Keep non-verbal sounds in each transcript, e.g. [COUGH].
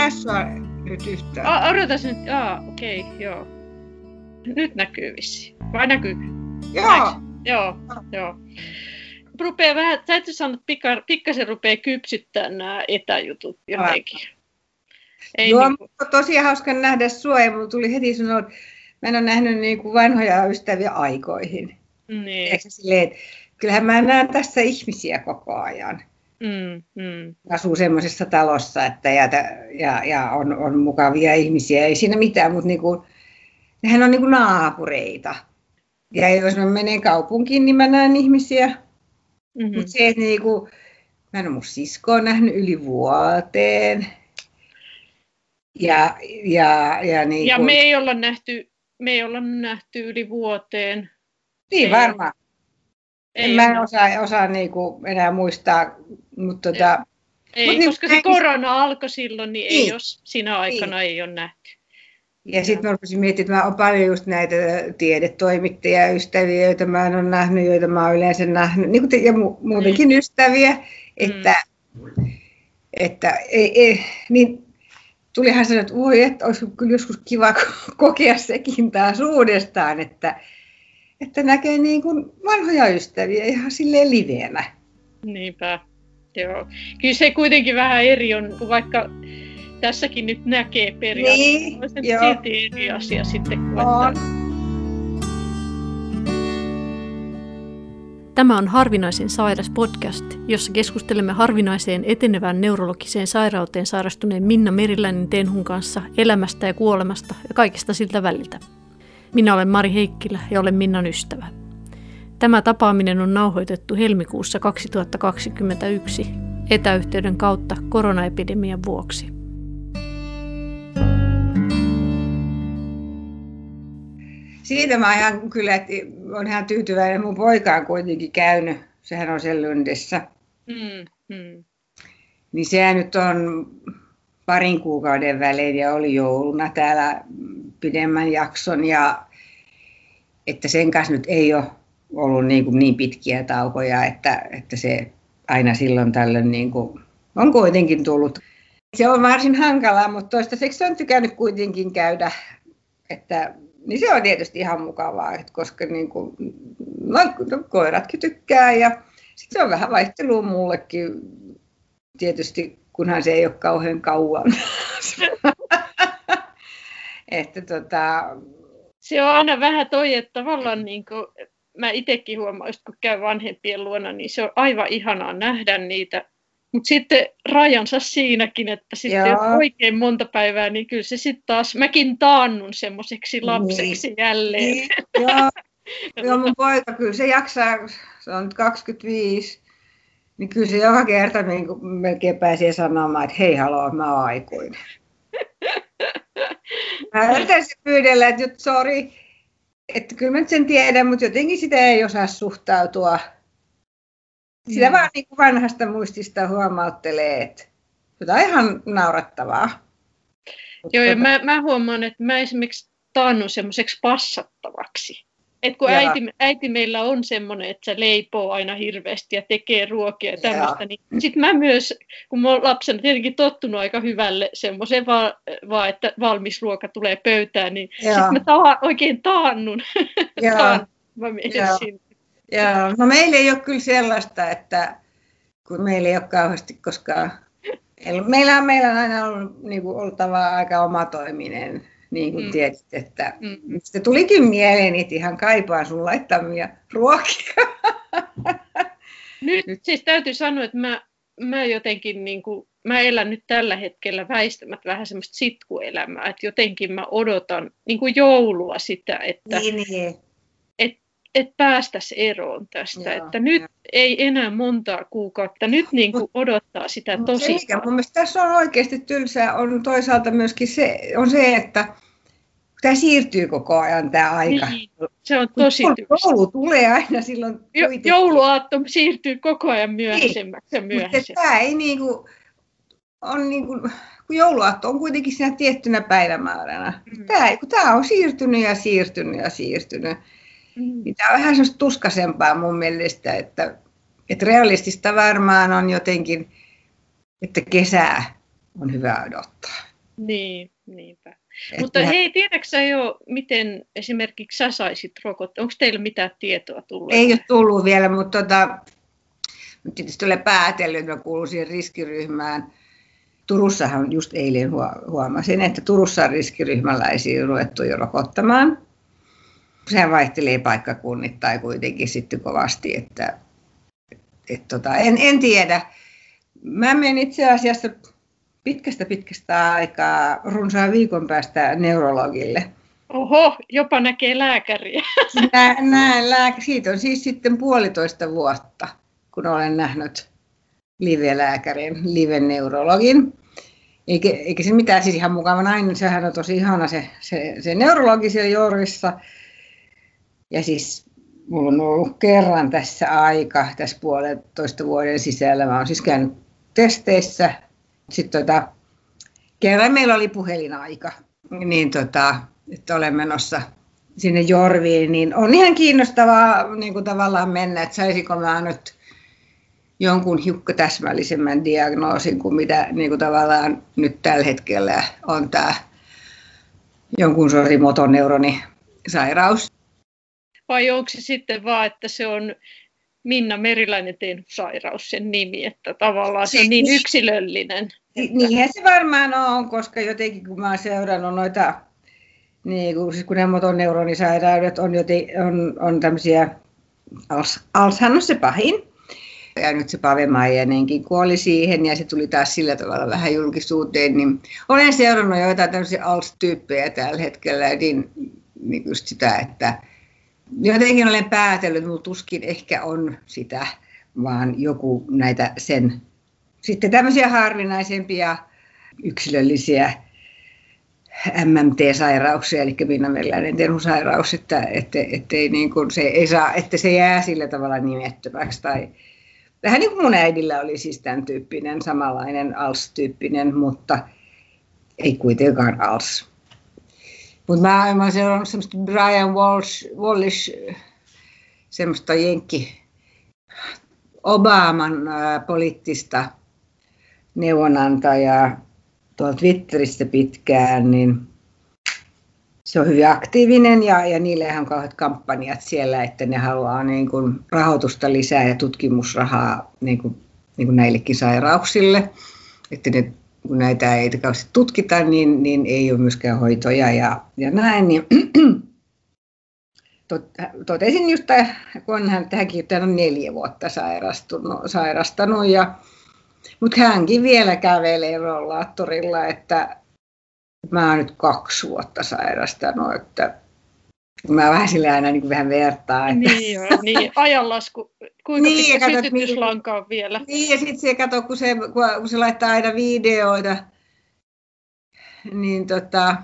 näe sua nyt yhtään. A, odotas nyt, aa, okei, okay, joo. Nyt näkyy vissi. Vai näkyy? Joo. Näin. Joo, joo. Rupee vähän, täytyy sanoa, että pikka, pikkasen rupeaa kypsyttää nämä etäjutut jotenkin. Ei Joo, niin kuin... tosi hauska nähdä sua ja mulla tuli heti sanoa, että mä en ole nähnyt niin kuin vanhoja ystäviä aikoihin. Niin. silleen, että kyllähän mä näen tässä ihmisiä koko ajan. Mm, mm. Asuu semmoisessa talossa, että ja, ja, ja on, on mukavia ihmisiä, ei siinä mitään, mutta niin kuin, nehän on niin kuin naapureita. Ja jos mä menen kaupunkiin, niin mä näen ihmisiä. Mm-hmm. Mutta se, että niin kuin, mä en ole mun siskoa nähnyt yli vuoteen. Ja, ja, ja, niin ja me ei olla nähty, me ei olla nähty yli vuoteen. Niin ei varmaan. En mä en osaa, osaa niinku enää muistaa, mutta tota, ei, mut koska niin, se korona alkoi silloin, niin, niin ei jos siinä aikana niin. ei ole nähty. Ja sitten mä rupesin miettimään, että mä on paljon just näitä tiedetoimittajia, ystäviä, joita mä en ole nähnyt, joita mä oon yleensä nähnyt, niin kuin ja mu- muutenkin mm. ystäviä, että, mm. että ei, ei, niin tulihan sanoa, että voi, että olisi kyllä joskus kiva kokea sekin taas uudestaan, että, että näkee niin kuin vanhoja ystäviä ihan silleen liveenä. Niinpä, joo. Kyllä se kuitenkin vähän eri on, kun vaikka tässäkin nyt näkee periaatteessa. Niin, silti eri asia sitten, kun on. Tämä on Harvinaisen sairas podcast, jossa keskustelemme harvinaiseen etenevään neurologiseen sairauteen sairastuneen Minna Meriläinen Tenhun kanssa elämästä ja kuolemasta ja kaikesta siltä väliltä. Minä olen Mari Heikkilä ja olen Minnan ystävä. Tämä tapaaminen on nauhoitettu helmikuussa 2021 etäyhteyden kautta koronaepidemian vuoksi. Siitä mä ihan kyllä, että on ihan tyytyväinen. Mun poika on kuitenkin käynyt, sehän on sen Lundessa. Mm, mm. Niin sehän nyt on parin kuukauden välein ja oli jouluna täällä pidemmän jakson ja että sen kanssa nyt ei ole ollut niin, kuin niin pitkiä taukoja, että, että se aina silloin tällöin niin kuin on kuitenkin tullut. Se on varsin hankalaa, mutta toistaiseksi on tykännyt kuitenkin käydä, että niin se on tietysti ihan mukavaa, että koska niin kuin, no, koiratkin tykkää ja sitten se on vähän vaihtelua mullekin tietysti, kunhan se ei ole kauhean kauan. [LAUGHS] että tota... Se on aina vähän toi, että tavallaan niin kuin, mä itsekin huomaan, kun käy vanhempien luona, niin se on aivan ihanaa nähdä niitä mutta sitten rajansa siinäkin, että sitten jos oikein monta päivää, niin kyllä se sitten taas, mäkin taannun semmoiseksi niin. lapseksi niin. jälleen. Niin, joo. [LAUGHS] joo, mun poika kyllä se jaksaa, se on nyt 25, niin kyllä se joka kerta niin kuin melkein pääsee sanomaan, että hei haloo, mä oon aikuinen. [LAUGHS] Mä yritäisin pyydellä, että nyt sori, että kyllä mä sen tiedän, mutta jotenkin sitä ei osaa suhtautua sitä mm. vaan niin kuin vanhasta muistista huomauttelee, että jotain ihan naurattavaa. Joo, ja mä, mä huomaan, että mä esimerkiksi taannun semmoiseksi passattavaksi. Et kun äiti, äiti meillä on semmoinen, että se leipoo aina hirveästi ja tekee ruokia ja tämmöistä, niin sitten mä myös, kun mä oon lapsena tietenkin tottunut aika hyvälle semmoiseen vaan, va, että valmis ruoka tulee pöytään, niin sitten mä ta- oikein taannun. [LAUGHS] Taan, mä menen sinne. Joo, no meillä ei ole kyllä sellaista, että kun meillä ei ole kauheasti koskaan... [LAUGHS] Meillä on, meillä on aina ollut niin kuin, oltava aika omatoiminen, niin kuin mm. tiedät, että mm. se tulikin mieleen, että ihan kaipaan sun laittamia ruokia. Nyt, [LAUGHS] nyt siis täytyy sanoa, että mä, mä jotenkin niin kuin, mä elän nyt tällä hetkellä väistämättä vähän semmoista sitkuelämää, että jotenkin mä odotan niin kuin joulua sitä, että, niin, niin että päästäisiin eroon tästä. Joo, että nyt jo. ei enää montaa kuukautta, nyt niin kuin odottaa sitä tosi. Mun mielestä tässä on oikeasti tylsää, on toisaalta myöskin se, on se että tämä siirtyy koko ajan tämä aika. Niin, se on tosi tylsää. Joulu tulee aina silloin jo, Jouluaatto siirtyy koko ajan myöhemmäksi niin, ja myöhemmäksi. Mutta tämä ei niin kuin, on niin kuin, kun jouluaatto on kuitenkin siinä tiettynä päivämääränä. Mm. Tämä, kun tämä on siirtynyt ja siirtynyt ja siirtynyt. Niin tämä on vähän sellaista tuskasempaa mun mielestä, että, että realistista varmaan on jotenkin, että kesää on hyvä odottaa. Niin, niinpä. Et Mutta hei, tiedätkö jo, miten esimerkiksi sä saisit rokottaa? Onko teillä mitään tietoa tullut? Ei ole tullut vielä, mutta tota, tietysti olen päätellyt, että mä kuulun siihen riskiryhmään. Turussahan just eilen huomasin, että Turussa on riskiryhmäläisiä ruvettu jo rokottamaan. Sehän vaihtelee paikkakunnittain kuitenkin sitten kovasti, että et tota, en, en tiedä. Mä menen itse asiassa pitkästä pitkästä aikaa runsaan viikon päästä neurologille. Oho, jopa näkee lääkäriä. [LAUGHS] Nä, näen lääkäri. Siitä on siis sitten puolitoista vuotta, kun olen nähnyt live-lääkärin, live-neurologin. Eikä, eikä se mitään siis ihan mukava nainen, sehän on tosi ihana se, se, se neurologi siellä Jorvissa. Ja siis mulla on ollut kerran tässä aika, tässä puolentoista vuoden sisällä. Mä oon siis käynyt testeissä. Sitten tota, kerran meillä oli puhelinaika, niin tota, että olen menossa sinne Jorviin, niin on ihan kiinnostavaa niin kuin tavallaan mennä, että saisinko mä nyt jonkun hiukka täsmällisemmän diagnoosin kuin mitä niin kuin tavallaan nyt tällä hetkellä on tämä jonkun sortin motoneurosairaus. Vai onko se sitten vaan, että se on Minna Meriläinen tehnyt sairaus sen nimi, että tavallaan se on niin siis- yksilöllinen. Niinhän se varmaan on, koska jotenkin kun mä oon seurannut noita, niin kun, siis kun ne motoneuronissairaudet on, joten, on, on tämmöisiä, Alshan on se pahin, ja nyt se Pave Maijanenkin kuoli siihen ja se tuli taas sillä tavalla vähän julkisuuteen, niin olen seurannut joitain tämmöisiä ALS-tyyppejä tällä hetkellä, niin, niin just sitä, että jotenkin olen päätellyt, minulla tuskin ehkä on sitä, vaan joku näitä sen sitten tämmöisiä harvinaisempia yksilöllisiä MMT-sairauksia, eli pinnanmeriläinen tenusairaus, että, että, että, ei niin kuin, se ei saa, että se jää sillä tavalla nimettömäksi. Tai, vähän niin kuin mun äidillä oli siis tämän tyyppinen, samanlainen ALS-tyyppinen, mutta ei kuitenkaan ALS. Mutta mä, mä oon seurannut semmoista Brian Walsh, Wallish, semmoista jenkki Obaman ää, poliittista neuvonantajaa tuolta Twitteristä pitkään, niin se on hyvin aktiivinen ja, ja niille on kauheat kampanjat siellä, että ne haluaa niin kuin rahoitusta lisää ja tutkimusrahaa niin kuin, niin kuin näillekin sairauksille. Että ne kun näitä ei kauheasti tutkita, niin, niin ei ole myöskään hoitoja ja, ja näin. Niin, [CLEARS THROAT] tot, totesin just, kun hän tähänkin on neljä vuotta sairastunut, sairastanut, ja, mutta hänkin vielä kävelee rollaattorilla, että mä oon nyt kaksi vuotta sairastanut, että Mä vähän sille aina niin kuin vähän vertaa. Että... Niin, joo, niin ajanlasku, kuinka niin, pitkä katsot, sytytyslanka on vielä. Niin, ja sitten se kato, kun se, kun se laittaa aina videoita, niin, tota,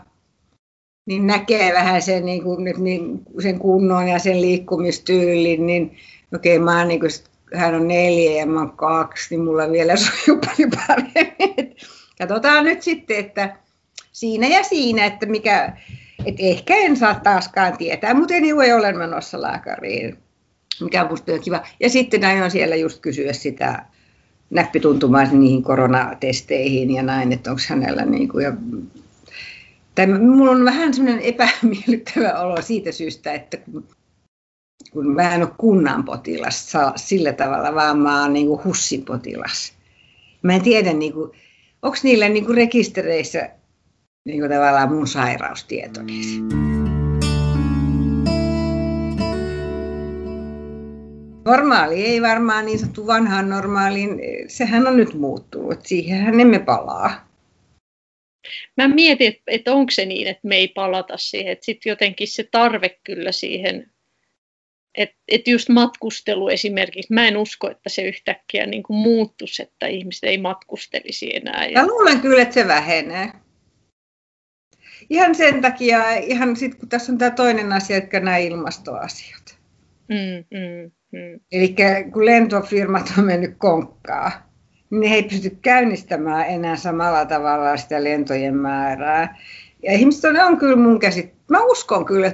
niin näkee vähän sen, niin kuin, nyt, niin, sen kunnon ja sen liikkumistyylin, niin okei, okay, mä oon niin kuin, hän on neljä ja mä oon kaksi, niin mulla vielä sujuu paljon paremmin. Katsotaan nyt sitten, että siinä ja siinä, että mikä, et ehkä en saa taaskaan tietää, mutta anyway olen menossa lääkäriin, mikä on musta kiva. Ja sitten näin on siellä just kysyä sitä näppituntumaa niihin koronatesteihin ja näin, että onko hänellä niin kuin, ja tai mulla on vähän semmoinen epämiellyttävä olo siitä syystä, että kun, kun mä en ole kunnan potilas sillä tavalla, vaan mä oon niin hussin potilas. Mä en tiedä, niin kuin, onko niillä niin kuin rekistereissä niin kuin tavallaan mun sairaustietoni. Normaali ei varmaan niin sanottu vanhaan normaaliin, sehän on nyt muuttunut, siihenhän emme palaa. Mä mietin, että, että onko se niin, että me ei palata siihen, että sitten jotenkin se tarve kyllä siihen, että, että just matkustelu esimerkiksi, mä en usko, että se yhtäkkiä niin kuin muuttuisi, että ihmiset ei matkustelisi enää. Mä luulen kyllä, että se vähenee. Ihan sen takia, ihan sit, kun tässä on tämä toinen asia, että nämä ilmastoasiat. Mm, mm, mm. Eli kun lentofirmat on mennyt konkkaa, niin he ei pysty käynnistämään enää samalla tavalla sitä lentojen määrää. Ja ihmiset on, on kyllä mun käsit, mä uskon kyllä,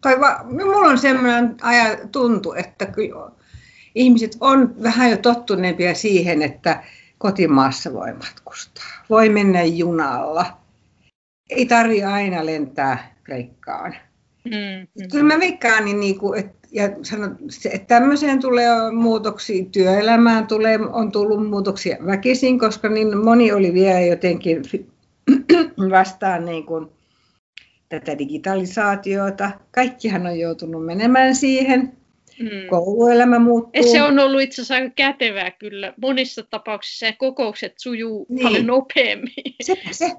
tai va, mulla on semmoinen aja, tuntu, että kyllä ihmiset on vähän jo tottuneempia siihen, että kotimaassa voi matkustaa. Voi mennä junalla ei tarvi aina lentää Kreikkaan. Mm, Kyllä mä veikkaan, niin niinku, et, ja sanon, että tämmöiseen tulee muutoksia, työelämään tulee, on tullut muutoksia väkisin, koska niin moni oli vielä jotenkin [CLEARS THROAT] vastaan niin kuin, tätä digitalisaatiota. Kaikkihan on joutunut menemään siihen. Mm. Kouluelämä muuttuu. Se on ollut itse asiassa aika kätevää kyllä. Monissa tapauksissa ja kokoukset sujuu niin. paljon nopeammin. Sepä se.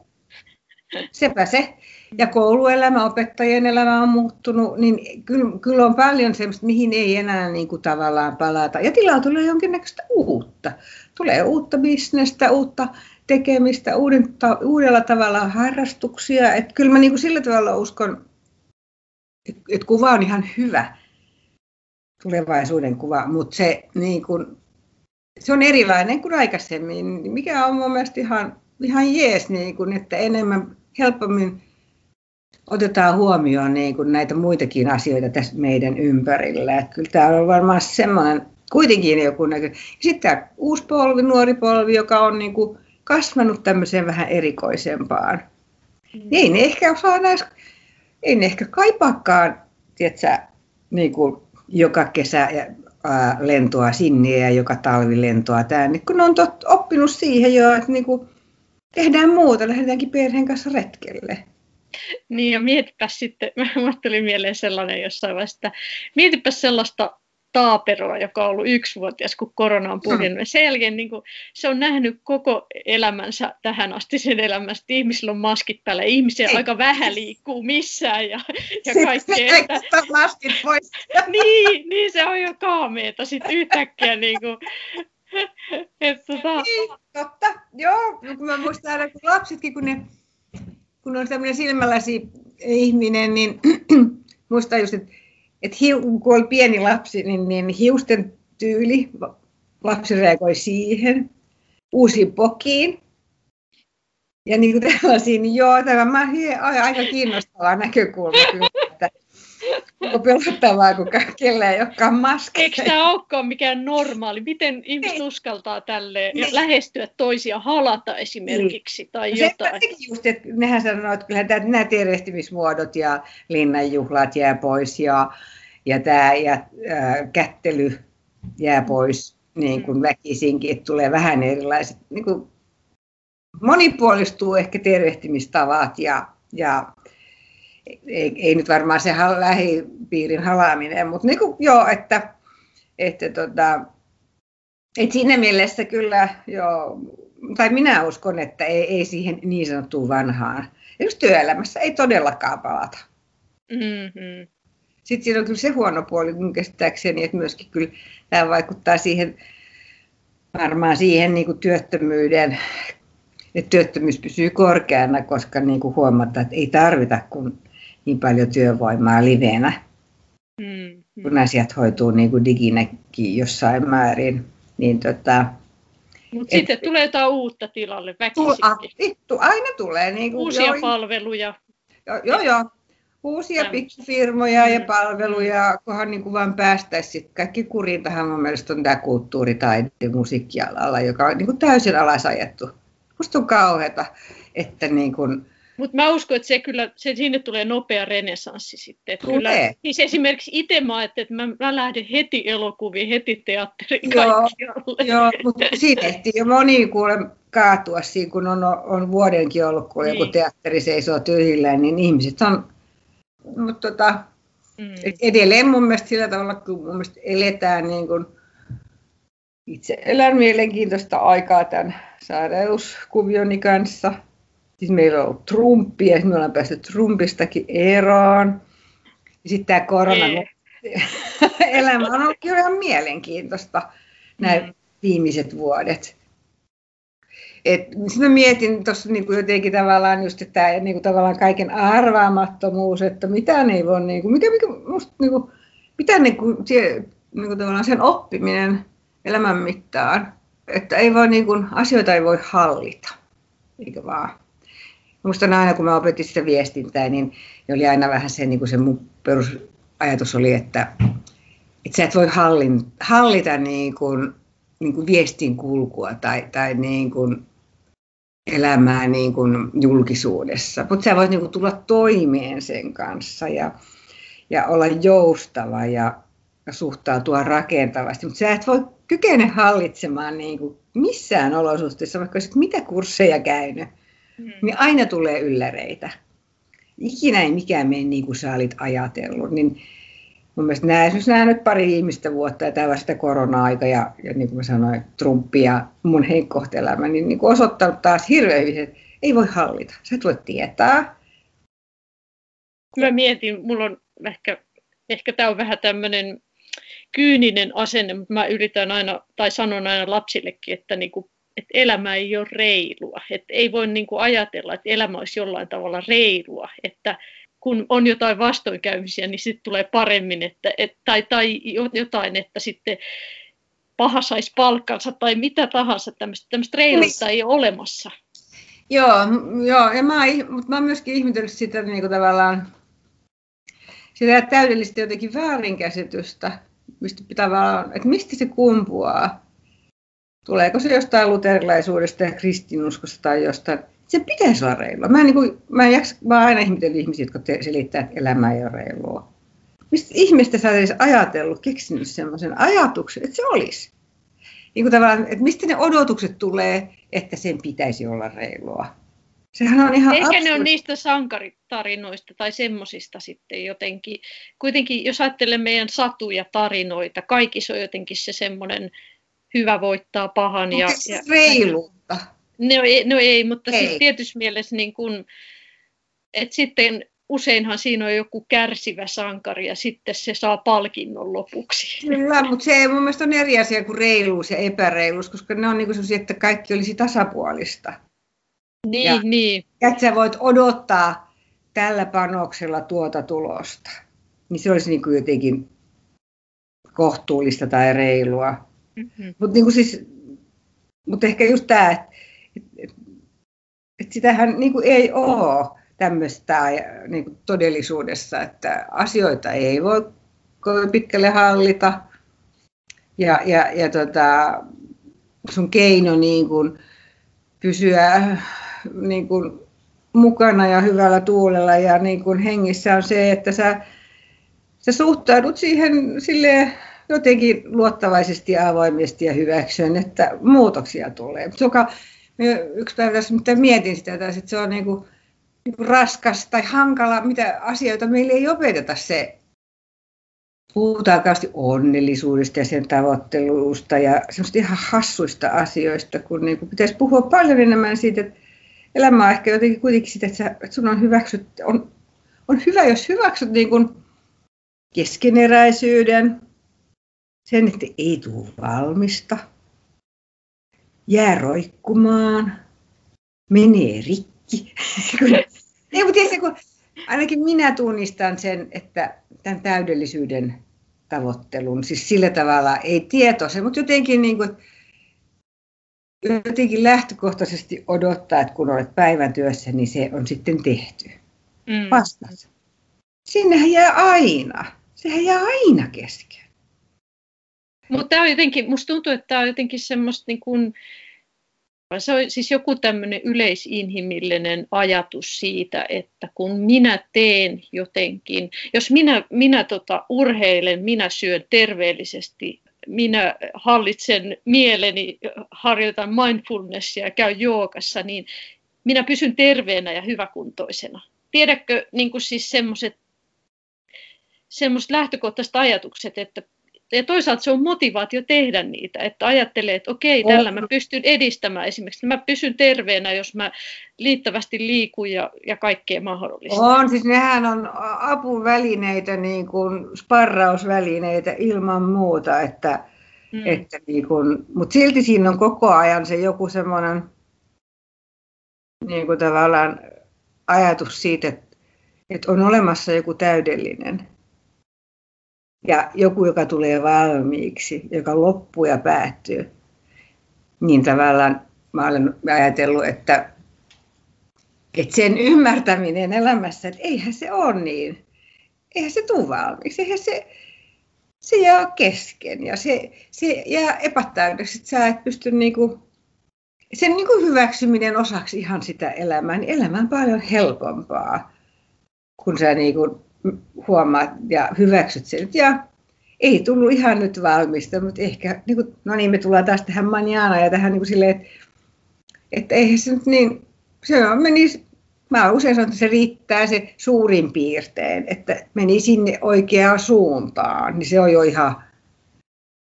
Sepä se. Ja kouluelämä, opettajien elämä on muuttunut, niin kyllä, kyllä on paljon semmoista, mihin ei enää niin kuin tavallaan palata. Ja tilaa tulee jonkinnäköistä uutta. Tulee uutta bisnestä, uutta tekemistä, uuden, ta, uudella tavalla harrastuksia. Että kyllä mä niin kuin sillä tavalla uskon, että, että kuva on ihan hyvä tulevaisuuden kuva, mutta se, niin kuin, se on erilainen kuin aikaisemmin, mikä on mun mielestä ihan, ihan jees, niin kuin, että enemmän, helpommin otetaan huomioon niin kuin näitä muitakin asioita tässä meidän ympärillä. Että kyllä tämä on varmaan semmoinen kuitenkin joku näkö. Sitten tämä uusi polvi, nuori polvi, joka on niin kuin kasvanut tämmöiseen vähän erikoisempaan. Mm. Ei ne ehkä osaa näis, ei ne ehkä kaipaakaan, tiedätkö, niin kuin joka kesä ja, lentoa sinne ja joka talvi lentoa tänne, kun ne on tot, oppinut siihen jo, että niin kuin tehdään muuta, lähdetäänkin perheen kanssa retkelle. Niin ja mietipä sitten, [LAUGHS] mä tuli mieleen sellainen jossain vaiheessa, että mietipä sellaista taaperoa, joka on ollut yksivuotias, kun korona on puhjennut. Mm. Sen jälkeen niin kuin, se on nähnyt koko elämänsä tähän asti sen elämästä. Ihmisillä on maskit päällä, ihmisiä Ei. aika vähän liikkuu missään ja, [LAUGHS] ja kaikkea. Että... maskit pois. [LAUGHS] niin, niin, se on jo kaameeta sitten yhtäkkiä. Niin kuin, [LAUGHS] että, tota... niin, totta, joo. Kun mä muistan aina, kun lapsetkin, kun ne kun on tämmöinen silmäläsi ihminen, niin [CLEARS THROAT] muistan just, että, että kun oli pieni lapsi, niin, niin hiusten tyyli, lapsi reagoi siihen, uusi pokiin. Ja niin kuin tällaisiin, niin joo, tämä on aika kiinnostava näkökulma kyllä, Onko pelottavaa, kun kellä ei olekaan maskeja? Eikö tämä olekaan mikään normaali? Miten ihmiset niin. uskaltaa tälle niin. lähestyä toisia, halata esimerkiksi niin. tai jotain? Se just, että nehän sanoo, että kyllähän tämä, nämä tervehtimismuodot ja linnanjuhlat jää pois ja, ja tämä ja, äh, kättely jää pois niin kuin mm. väkisinkin, että tulee vähän erilaiset, niin kuin monipuolistuu ehkä tervehtimistavat ja, ja ei, ei nyt varmaan se lähipiirin halaaminen, mutta niin kuin, joo, että, että tota, et siinä mielessä kyllä joo, tai minä uskon, että ei, ei siihen niin sanottuun vanhaan. Just työelämässä ei todellakaan palata. Mm-hmm. Sitten siinä on kyllä se huono puoli mun käsittääkseni, että myöskin kyllä tämä vaikuttaa siihen, varmaan siihen niin kuin työttömyyden, että työttömyys pysyy korkeana, koska niin kuin huomataan, että ei tarvita kun niin paljon työvoimaa livenä, mm, mm. kun asiat hoituu niin kuin diginäkin jossain määrin. Niin tota, mutta sitten tulee jotain uutta tilalle väkisinkin. Tu, aina tulee. Niin kuin, Uusia joo, palveluja. Joo, joo. joo. Uusia pikkufirmoja mm. ja palveluja, kunhan niin kuin vaan päästäisiin kaikki kuriin tähän mun mielestä on tämä kulttuuri- tai musiikkialalla, joka on niin kuin täysin alasajettu. Musta on kauheata, että niin kuin, mutta mä uskon, että se kyllä, se, sinne tulee nopea renesanssi sitten. Että kyllä, siis esimerkiksi itse mä ajattelin, että mä, mä lähden heti elokuviin, heti teatteriin Joo, joo mutta siinä ehtii jo moni kuule kaatua siinä, kun on, on vuodenkin ollut, kun niin. joku teatteri seisoo tyhjillään, niin ihmiset on, mutta tota, mm. edelleen mun mielestä sillä tavalla, kun mun mielestä eletään niin kuin, itse elän mielenkiintoista aikaa tämän sairauskuvioni kanssa – Siis meillä on ollut Trumpi ja me ollaan päästy Trumpistakin eroon. Ja sitten tämä korona [LAUGHS] elämä on ollut ihan mielenkiintoista nämä mm. viimeiset vuodet. Sitten mä mietin tuossa niinku jotenkin tavallaan just, tämä niinku tavallaan kaiken arvaamattomuus, että mitä ne ei voi, niinku, mikä, mikä musta, niinku, mitä niinku, sie, niinku tavallaan sen oppiminen elämän mittaan, että ei voi, niinku, asioita ei voi hallita, eikä vaan. Muistan aina, kun mä opetin sitä viestintää, niin oli aina vähän se, niin kuin se mun perusajatus oli, että, että sä et voi hallin, hallita niin kuin, niin kuin viestin kulkua tai, tai niin kuin, elämää niin kuin julkisuudessa, mutta sä voit niin kuin tulla toimeen sen kanssa ja, ja olla joustava ja, ja suhtautua rakentavasti, mutta sä et voi kykene hallitsemaan niin kuin missään olosuhteissa, vaikka olisit mitä kursseja käynyt, mm. niin aina tulee ylläreitä. Ikinä ei mikään mene niin kuin sä olit ajatellut, niin mun mielestä nämä, esimerkiksi nämä nyt pari viimeistä vuotta ja tämä vasta korona-aika ja, ja niin kuin mä sanoin, Trumpi ja mun henkkohtelämä, niin, niin kuin osoittanut taas hirveän hyvin, että ei voi hallita. Sä et voi tietää. Mä mietin, mulla on ehkä, ehkä tämä on vähän tämmöinen kyyninen asenne, mutta mä yritän aina, tai sanon aina lapsillekin, että, niin kuin, että elämä ei ole reilua. Että ei voi niin kuin ajatella, että elämä olisi jollain tavalla reilua. Että kun on jotain vastoinkäymisiä, niin sitten tulee paremmin, että, et, tai, tai jotain, että sitten paha saisi palkkansa tai mitä tahansa, tämmöistä, tämmöistä reiluutta ei ole olemassa. Joo, joo ja mä, mutta mä oon myöskin ihmetellyt sitä niin kuin tavallaan sitä täydellistä jotenkin väärinkäsitystä, mistä pitää vaan, että mistä se kumpuaa. Tuleeko se jostain luterilaisuudesta ja kristinuskosta tai jostain se pitäisi olla reilua. Mä, niin kuin, mä, en jaksa, mä aina ihmetellyt ihmisiä, jotka te, selittää, että elämä ei ole reilua. Mistä ihmistä sä edes ajatellut, keksinyt sellaisen ajatuksen, että se olisi? Niin kuin tavallaan, että mistä ne odotukset tulee, että sen pitäisi olla reilua? Sehän on ihan absurd. ne ole niistä sankaritarinoista tai semmosista sitten jotenkin. Kuitenkin, jos ajattelee meidän satuja tarinoita, kaikissa on jotenkin se semmoinen hyvä voittaa pahan. ja, ja reiluutta. No ei, no ei mutta ei. siis tietysti mielessä niin kun, että sitten useinhan siinä on joku kärsivä sankari ja sitten se saa palkinnon lopuksi. Kyllä, mutta se mun mielestä on eri asia kuin reiluus ja epäreiluus, koska ne on niin sellaisia, että kaikki olisi tasapuolista. Niin, ja, niin. Että sä voit odottaa tällä panoksella tuota tulosta. Niin se olisi niin kuin jotenkin kohtuullista tai reilua. Mm-hmm. Mutta niin siis, mut ehkä just tämä, että et, et sitähän niin kuin ei ole tämmöistä niin kuin todellisuudessa, että asioita ei voi kovin pitkälle hallita. Ja, ja, ja tota, sun keino niin kuin pysyä niin kuin mukana ja hyvällä tuulella ja niin kuin hengissä on se, että sä, sä suhtaudut siihen sille jotenkin luottavaisesti ja avoimesti ja hyväksyen, että muutoksia tulee. Joka yksi päivä tässä mitä mietin sitä, että se on niin kuin, niin kuin raskas tai hankala, mitä asioita meille ei opeteta se. Puhutaan kauheasti onnellisuudesta ja sen tavoittelusta ja semmoista ihan hassuista asioista, kun niin kuin pitäisi puhua paljon enemmän siitä, että elämä on ehkä jotenkin kuitenkin sitä, että, että sun on hyväksyt, on, on hyvä, jos hyväksyt niin kuin keskeneräisyyden, sen, että ei tule valmista, jää roikkumaan, menee rikki. [LAUGHS] ei, mutta tiedätkö, kun ainakin minä tunnistan sen, että tämän täydellisyyden tavoittelun, siis sillä tavalla ei tietoisen, mutta jotenkin, niin kuin, jotenkin lähtökohtaisesti odottaa, että kun olet päivän työssä, niin se on sitten tehty. Mm. Vastas. Sinnehän jää aina. Sehän jää aina kesken. Mutta tämä on jotenkin, musta tuntuu, että tämä on jotenkin semmoista niin kuin, se on siis joku tämmöinen yleisinhimillinen ajatus siitä, että kun minä teen jotenkin, jos minä, minä tota, urheilen, minä syön terveellisesti, minä hallitsen mieleni, harjoitan mindfulnessia ja käyn joogassa, niin minä pysyn terveenä ja hyväkuntoisena. Tiedätkö niin kuin siis semmoiset lähtökohtaiset ajatukset, että ja toisaalta se on motivaatio tehdä niitä, että ajattelee, että okei, tällä mä pystyn edistämään esimerkiksi, mä pysyn terveenä, jos mä liittävästi liikun ja, ja kaikkea mahdollista. On, siis nehän on apuvälineitä, niin kuin sparrausvälineitä ilman muuta, että, mm. että niin kuin, mutta silti siinä on koko ajan se joku semmoinen niin kuin tavallaan ajatus siitä, että, että on olemassa joku täydellinen ja joku, joka tulee valmiiksi, joka loppuu ja päättyy, niin tavallaan mä olen ajatellut, että, että sen ymmärtäminen elämässä, että eihän se ole niin, eihän se tule valmiiksi, eihän se, se jää kesken ja se, se jää epätäydeksi, että sä et pysty niinku sen niin kuin hyväksyminen osaksi ihan sitä elämää, niin elämä on paljon helpompaa, kun sä niin kuin huomaat ja hyväksyt sen. Ja ei tullut ihan nyt valmista, mutta ehkä, niin kuin, no niin, me tullaan taas tähän manjana ja tähän niin kuin silleen, että, että eihän se nyt niin, se on, meni, mä usein sanon, että se riittää se suurin piirtein, että meni sinne oikeaan suuntaan, niin se on jo ihan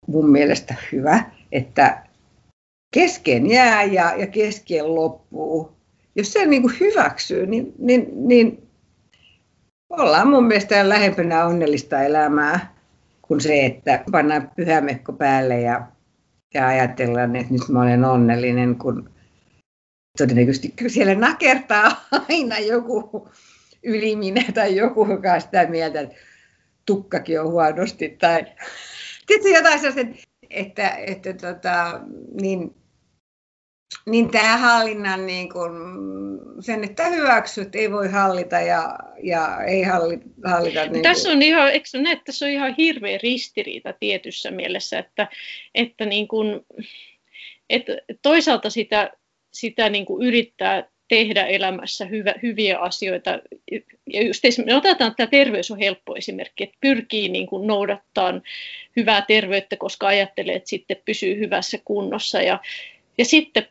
mun mielestä hyvä, että kesken jää ja, ja kesken loppuu. Jos se niin kuin hyväksyy, niin, niin, niin ollaan mun mielestä lähempänä onnellista elämää kuin se, että pannaan pyhämekko päälle ja, ja ajatellaan, että nyt mä olen onnellinen, kun todennäköisesti siellä nakertaa aina joku yliminä tai joku, joka on sitä mieltä, että tukkakin on huonosti. Tai tietysti jotain sellaista, että, että tota, niin niin tämä hallinnan, niin kun, sen, että hyväksyt, ei voi hallita ja, ja ei hallita. hallita niin tässä on ihan, eikö näe, että tässä on ihan hirveä ristiriita tietyssä mielessä, että, että, niin kun, että toisaalta sitä, sitä niin kuin yrittää tehdä elämässä hyvä, hyviä asioita. Ja just me otetaan, että tämä terveys on helppo esimerkki, että pyrkii niin kuin noudattaa hyvää terveyttä, koska ajattelee, että sitten pysyy hyvässä kunnossa. Ja, ja sitten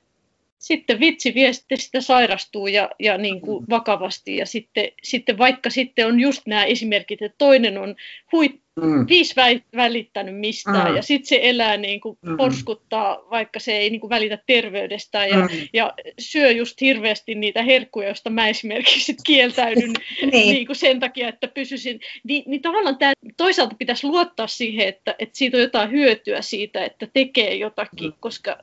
sitten vitsi vie sitä sairastuu ja, ja niin kuin mm. vakavasti ja sitten, sitten vaikka sitten on just nämä esimerkit, että toinen on huit, mm. viisi välittänyt mistään mm. ja sitten se elää niin kuin mm. porskuttaa, vaikka se ei niin kuin välitä terveydestään ja, mm. ja syö just hirveästi niitä herkkuja, joista mä esimerkiksi [LAUGHS] kieltäydyn [LAUGHS] niin. niin kuin sen takia, että pysyisin, niin, niin tavallaan tämä toisaalta pitäisi luottaa siihen, että, että siitä on jotain hyötyä siitä, että tekee jotakin, mm. koska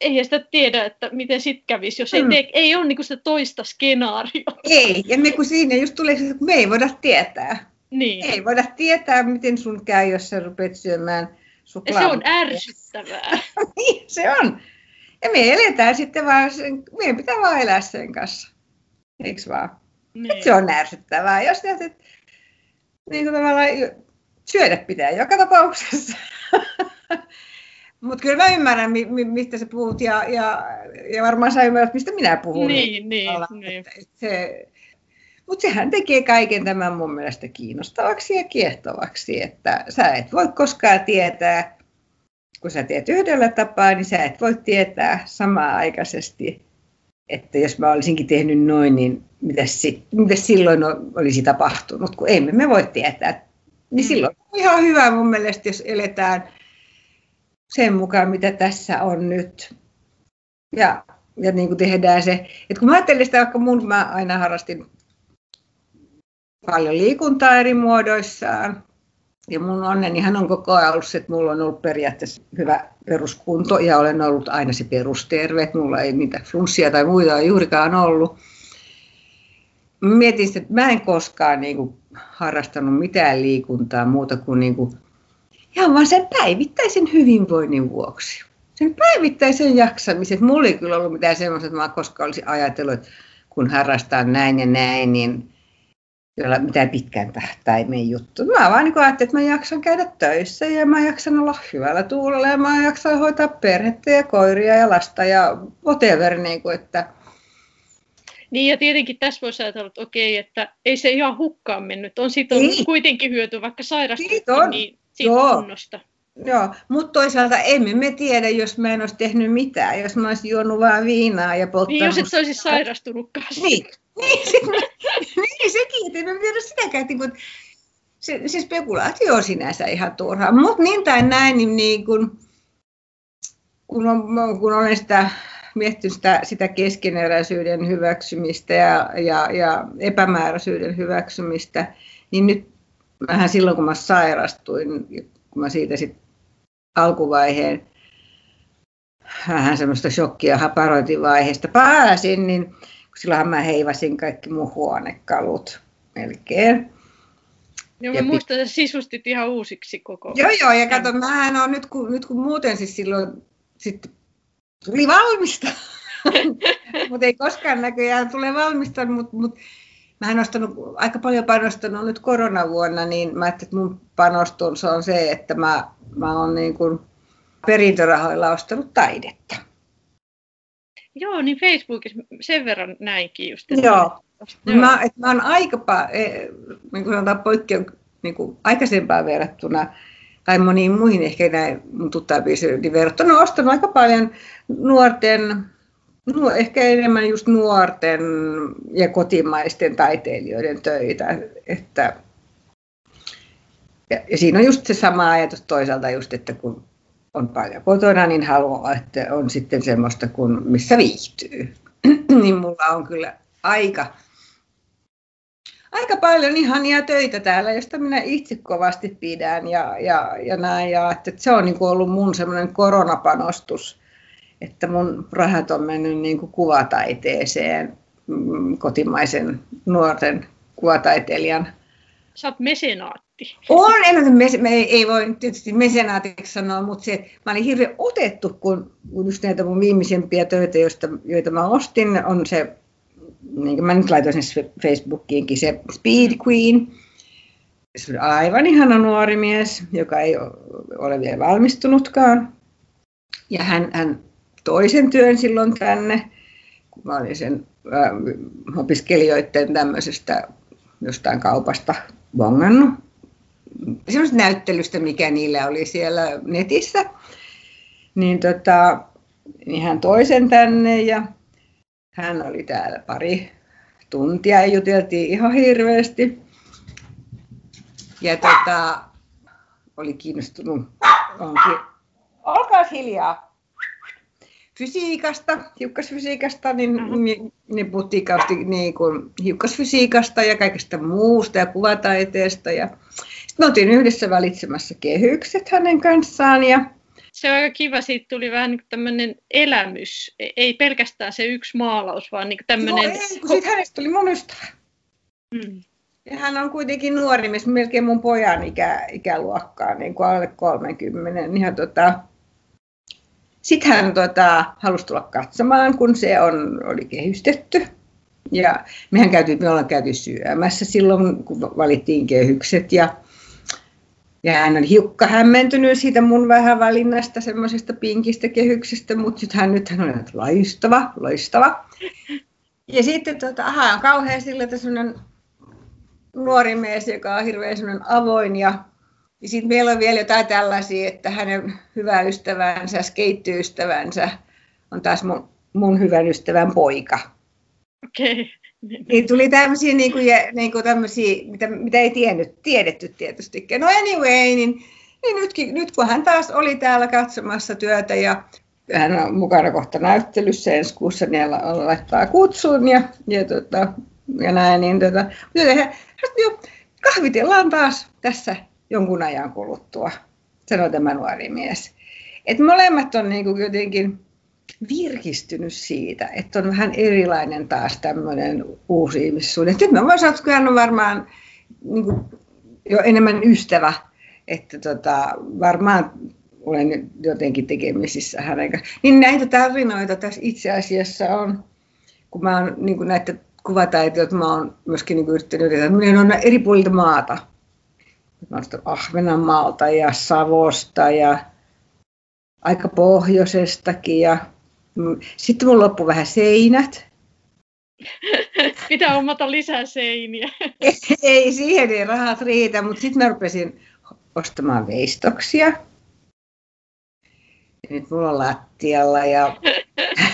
eihän sitä tiedä, että miten sit kävisi, jos mm. ei, tee, ei ole niinku sitä toista skenaariota. Ei, ja me kun siinä just tulee että me ei voida tietää. Niin. Ei voida tietää, miten sun käy, jos sä rupeat syömään suklaa. Se on ärsyttävää. [LAUGHS] niin, se on. Ja me eletään sitten vaan, sen, meidän pitää vaan elää sen kanssa. Eikö vaan? Niin. se on ärsyttävää. Jos että niin kuin tavallaan syödä pitää joka tapauksessa. [LAUGHS] Mutta kyllä mä ymmärrän, mi- mi- mistä sä puhut, ja, ja, ja varmaan sä ymmärrät, mistä minä puhun. Niin, niin, niin. Se, mutta sehän tekee kaiken tämän mun mielestä kiinnostavaksi ja kiehtovaksi, että sä et voi koskaan tietää, kun sä teet yhdellä tapaa, niin sä et voi tietää samaa aikaisesti, että jos mä olisinkin tehnyt noin, niin mitä, mitä silloin olisi tapahtunut, kun emme me voi tietää. Niin mm. silloin on ihan hyvä mun mielestä, jos eletään sen mukaan, mitä tässä on nyt. Ja, ja niin kuin tehdään se, että kun mä ajattelin sitä, vaikka mun, mä aina harrastin paljon liikuntaa eri muodoissaan, ja mun onnenihan on koko ajan ollut se, että mulla on ollut periaatteessa hyvä peruskunto ja olen ollut aina se perusterve, että mulla ei niitä flunssia tai muita juurikaan ollut. Mietin että mä en koskaan niin kuin, harrastanut mitään liikuntaa muuta kuin, niin kuin Ihan vaan sen päivittäisen hyvinvoinnin vuoksi. Sen päivittäisen jaksamisen. Mulla ei kyllä ollut mitään semmoista, että mä koskaan olisin ajatellut, että kun harrastaa näin ja näin, niin jolla mitään pitkän tähtäimen juttu. Mä vaan niin ajattelin, että mä jaksan käydä töissä ja mä jaksan olla hyvällä tuulella ja mä jaksan hoitaa perhettä ja koiria ja lasta ja whatever. Niin kuin, että... Niin ja tietenkin tässä voisi ajatella, että okei, että ei se ihan hukkaan mennyt. On siitä on niin. kuitenkin hyöty, vaikka sairastuttiin, niin siitä Joo. kunnosta. Joo, mutta toisaalta emme me tiedä, jos mä en olisi tehnyt mitään, jos mä olisin juonut vain viinaa ja polttanut... Niin, jos et sä olisi sairastunutkaan. Niin, niin, [LAUGHS] sit mä, niin sekin, että en tiedä sitäkään, mutta se, se spekulaatio on sinänsä ihan turhaa. Mutta niin tai näin, niin, niin kun, kun, on, kun olen sitä miettinyt sitä, sitä keskeneräisyyden hyväksymistä ja, ja, ja epämääräisyyden hyväksymistä, niin nyt vähän silloin, kun mä sairastuin, kun mä siitä sitten alkuvaiheen vähän semmoista shokkia haparointivaiheesta pääsin, niin silloinhan mä heivasin kaikki mun huonekalut melkein. Joo, mä muistan, että sisustit ihan uusiksi koko Joo, joo, ja kato, mähän on nyt kun, nyt kun muuten siis silloin sitten tuli valmista. [LAUGHS] mutta ei koskaan näköjään tule valmista, mutta mut, mä en ostanut, aika paljon panostanut nyt koronavuonna, niin mä ajattelin, että mun panostus on se, että mä, mä oon niin kuin perintörahoilla ostanut taidetta. Joo, niin Facebookissa sen verran näinkin just. Joo. Joo. Mä, et mä oon aika e, niin kuin sanotaan poikkeu, niin kuin aikaisempaan verrattuna, tai moniin muihin ehkä näin mun tuttaviin niin verrattuna ostanut aika paljon nuorten, no, ehkä enemmän just nuorten ja kotimaisten taiteilijoiden töitä. Että, ja, ja siinä on just se sama ajatus toisaalta just, että kun on paljon kotona, niin haluaa, että on sitten semmoista, kun missä viihtyy. [CLEARS THROAT] niin mulla on kyllä aika, aika paljon ihania töitä täällä, josta minä itse kovasti pidän ja, ja, ja näin. Ja että se on niin ollut mun semmoinen koronapanostus, että mun rahat on mennyt niin kuin kuvataiteeseen, mm, kotimaisen nuorten kuvataiteilijan. Sä oot mesenaatti. On, en, me, ei, ei voi tietysti mesenaatiksi sanoa, mutta se, mä olin hirveän otettu, kun, kun just näitä mun viimeisimpiä töitä, joista, joita mä ostin, on se niin mä nyt laitoin sen Facebookiinkin, se Speed Queen. Se on aivan ihana nuori mies, joka ei ole vielä valmistunutkaan. Ja hän, hän toisen työn silloin tänne, kun mä olin sen äh, opiskelijoiden tämmöisestä jostain kaupasta bongannut. Semmoista näyttelystä, mikä niillä oli siellä netissä. Niin, tota, niin hän toisen tänne ja hän oli täällä pari tuntia ja juteltiin ihan hirveästi. Ja tota, oli kiinnostunut, onkin, olkaa hiljaa, fysiikasta, hiukkasfysiikasta, niin, niin, niin puhuttiin kausti niin kuin hiukkasfysiikasta ja kaikesta muusta ja kuvataiteesta. Ja sitten me oltiin yhdessä valitsemassa kehykset hänen kanssaan ja se on aika kiva, siitä tuli vähän niin tämmöinen elämys, e- ei pelkästään se yksi maalaus, vaan niin tämmöinen... Joo, ei, kun siitä hänestä tuli mun ystävä. Mm. Ja hän on kuitenkin nuori mies, melkein mun pojan ikä, ikäluokkaa, niin kuin alle 30. Niin tota, sitten hän tota, halusi tulla katsomaan, kun se on, oli kehystetty. Ja mehän käytiin, me ollaan käyty syömässä silloin, kun valittiin kehykset. Ja ja hän on hiukka hämmentynyt siitä mun vähän valinnasta semmoisesta pinkistä kehyksestä, mutta sitten hän nyt hän on loistava, loistava. Ja sitten tota, aha, on kauhean sillä, että nuori mies, joka on hirveän avoin ja ja sitten meillä on vielä jotain tällaisia, että hänen hyvä ystävänsä, skeittyystävänsä on taas mun, mun hyvän ystävän poika. Okei. Okay. Niin tuli tämmöisiä, niin kuin, niin kuin tämmöisiä mitä, mitä ei tiennyt, tiedetty tietysti. No anyway, niin, niin nytkin, nyt kun hän taas oli täällä katsomassa työtä ja hän on mukana kohta näyttelyssä ensi kuussa, niin hän laittaa kutsun ja, ja, tota, ja näin, niin tota, kahvitellaan taas tässä jonkun ajan kuluttua, sanoi tämä nuori mies. Et molemmat on niin kuin jotenkin virkistynyt siitä, että on vähän erilainen taas tämmöinen uusi ihmissuhde. Nyt mä voin sanoa, että hän on varmaan niin kuin, jo enemmän ystävä, että tota, varmaan olen jotenkin tekemisissä hänen kanssaan. Niin näitä tarinoita tässä itse asiassa on, kun mä oon niin näitä kuvataiteilijoita, mä oon myöskin niin yrittänyt, että minä on eri puolilta maata. Mä Ahvenanmaalta ja Savosta ja aika pohjoisestakin ja Mm, sitten mun loppu vähän seinät. [LAUGHS] Pitää hommata lisää seiniä. [LAUGHS] ei, siihen ei rahat riitä, mutta sitten mä rupesin ostamaan veistoksia. Ja nyt mulla on lattialla ja,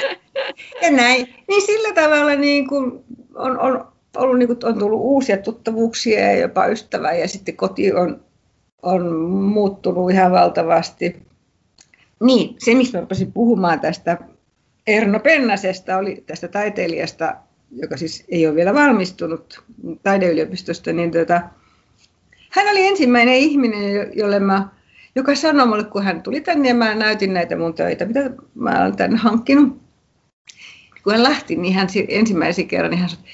[LAUGHS] ja näin. Niin sillä tavalla niin kuin on, on, ollut, niin kuin, on tullut uusia tuttavuuksia ja jopa ystävää ja sitten koti on, on muuttunut ihan valtavasti. Niin, se mistä mä puhumaan tästä Erno Pennasesta oli tästä taiteilijasta, joka siis ei ole vielä valmistunut taideyliopistosta, niin tota, hän oli ensimmäinen ihminen, jolle mä, joka sanoi mulle, kun hän tuli tänne ja mä näytin näitä mun töitä, mitä mä olen tänne hankkinut. Kun hän lähti, niin hän ensimmäisen kerran niin hän sanoi,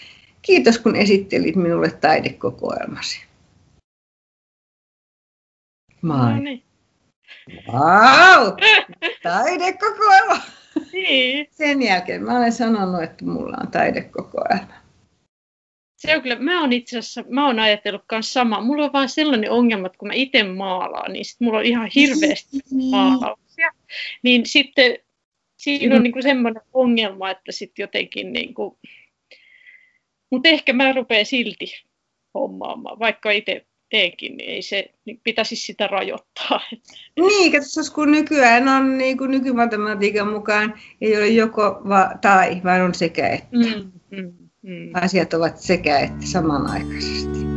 kiitos kun esittelit minulle taidekokoelmasi. Mä no niin. Wow! Taidekokoelma! Niin. Sen jälkeen mä olen sanonut, että mulla on taidekokoelma. Se on kyllä, mä oon itse asiassa, mä oon ajatellut myös sama. Mulla on vaan sellainen ongelma, että kun mä itse maalaan, niin sit mulla on ihan hirveästi niin. maalauksia. Niin sitten Siinä on niin kuin semmoinen ongelma, että sitten jotenkin niin kuin... Mutta ehkä mä rupean silti hommaamaan, vaikka itse teenkin, niin ei se niin pitäisi sitä rajoittaa. Niin, katsos, kun nykyään on niin kuin nykymatematiikan mukaan ei ole joko va, tai, vaan on sekä että. Mm, mm, mm. Asiat ovat sekä että samanaikaisesti.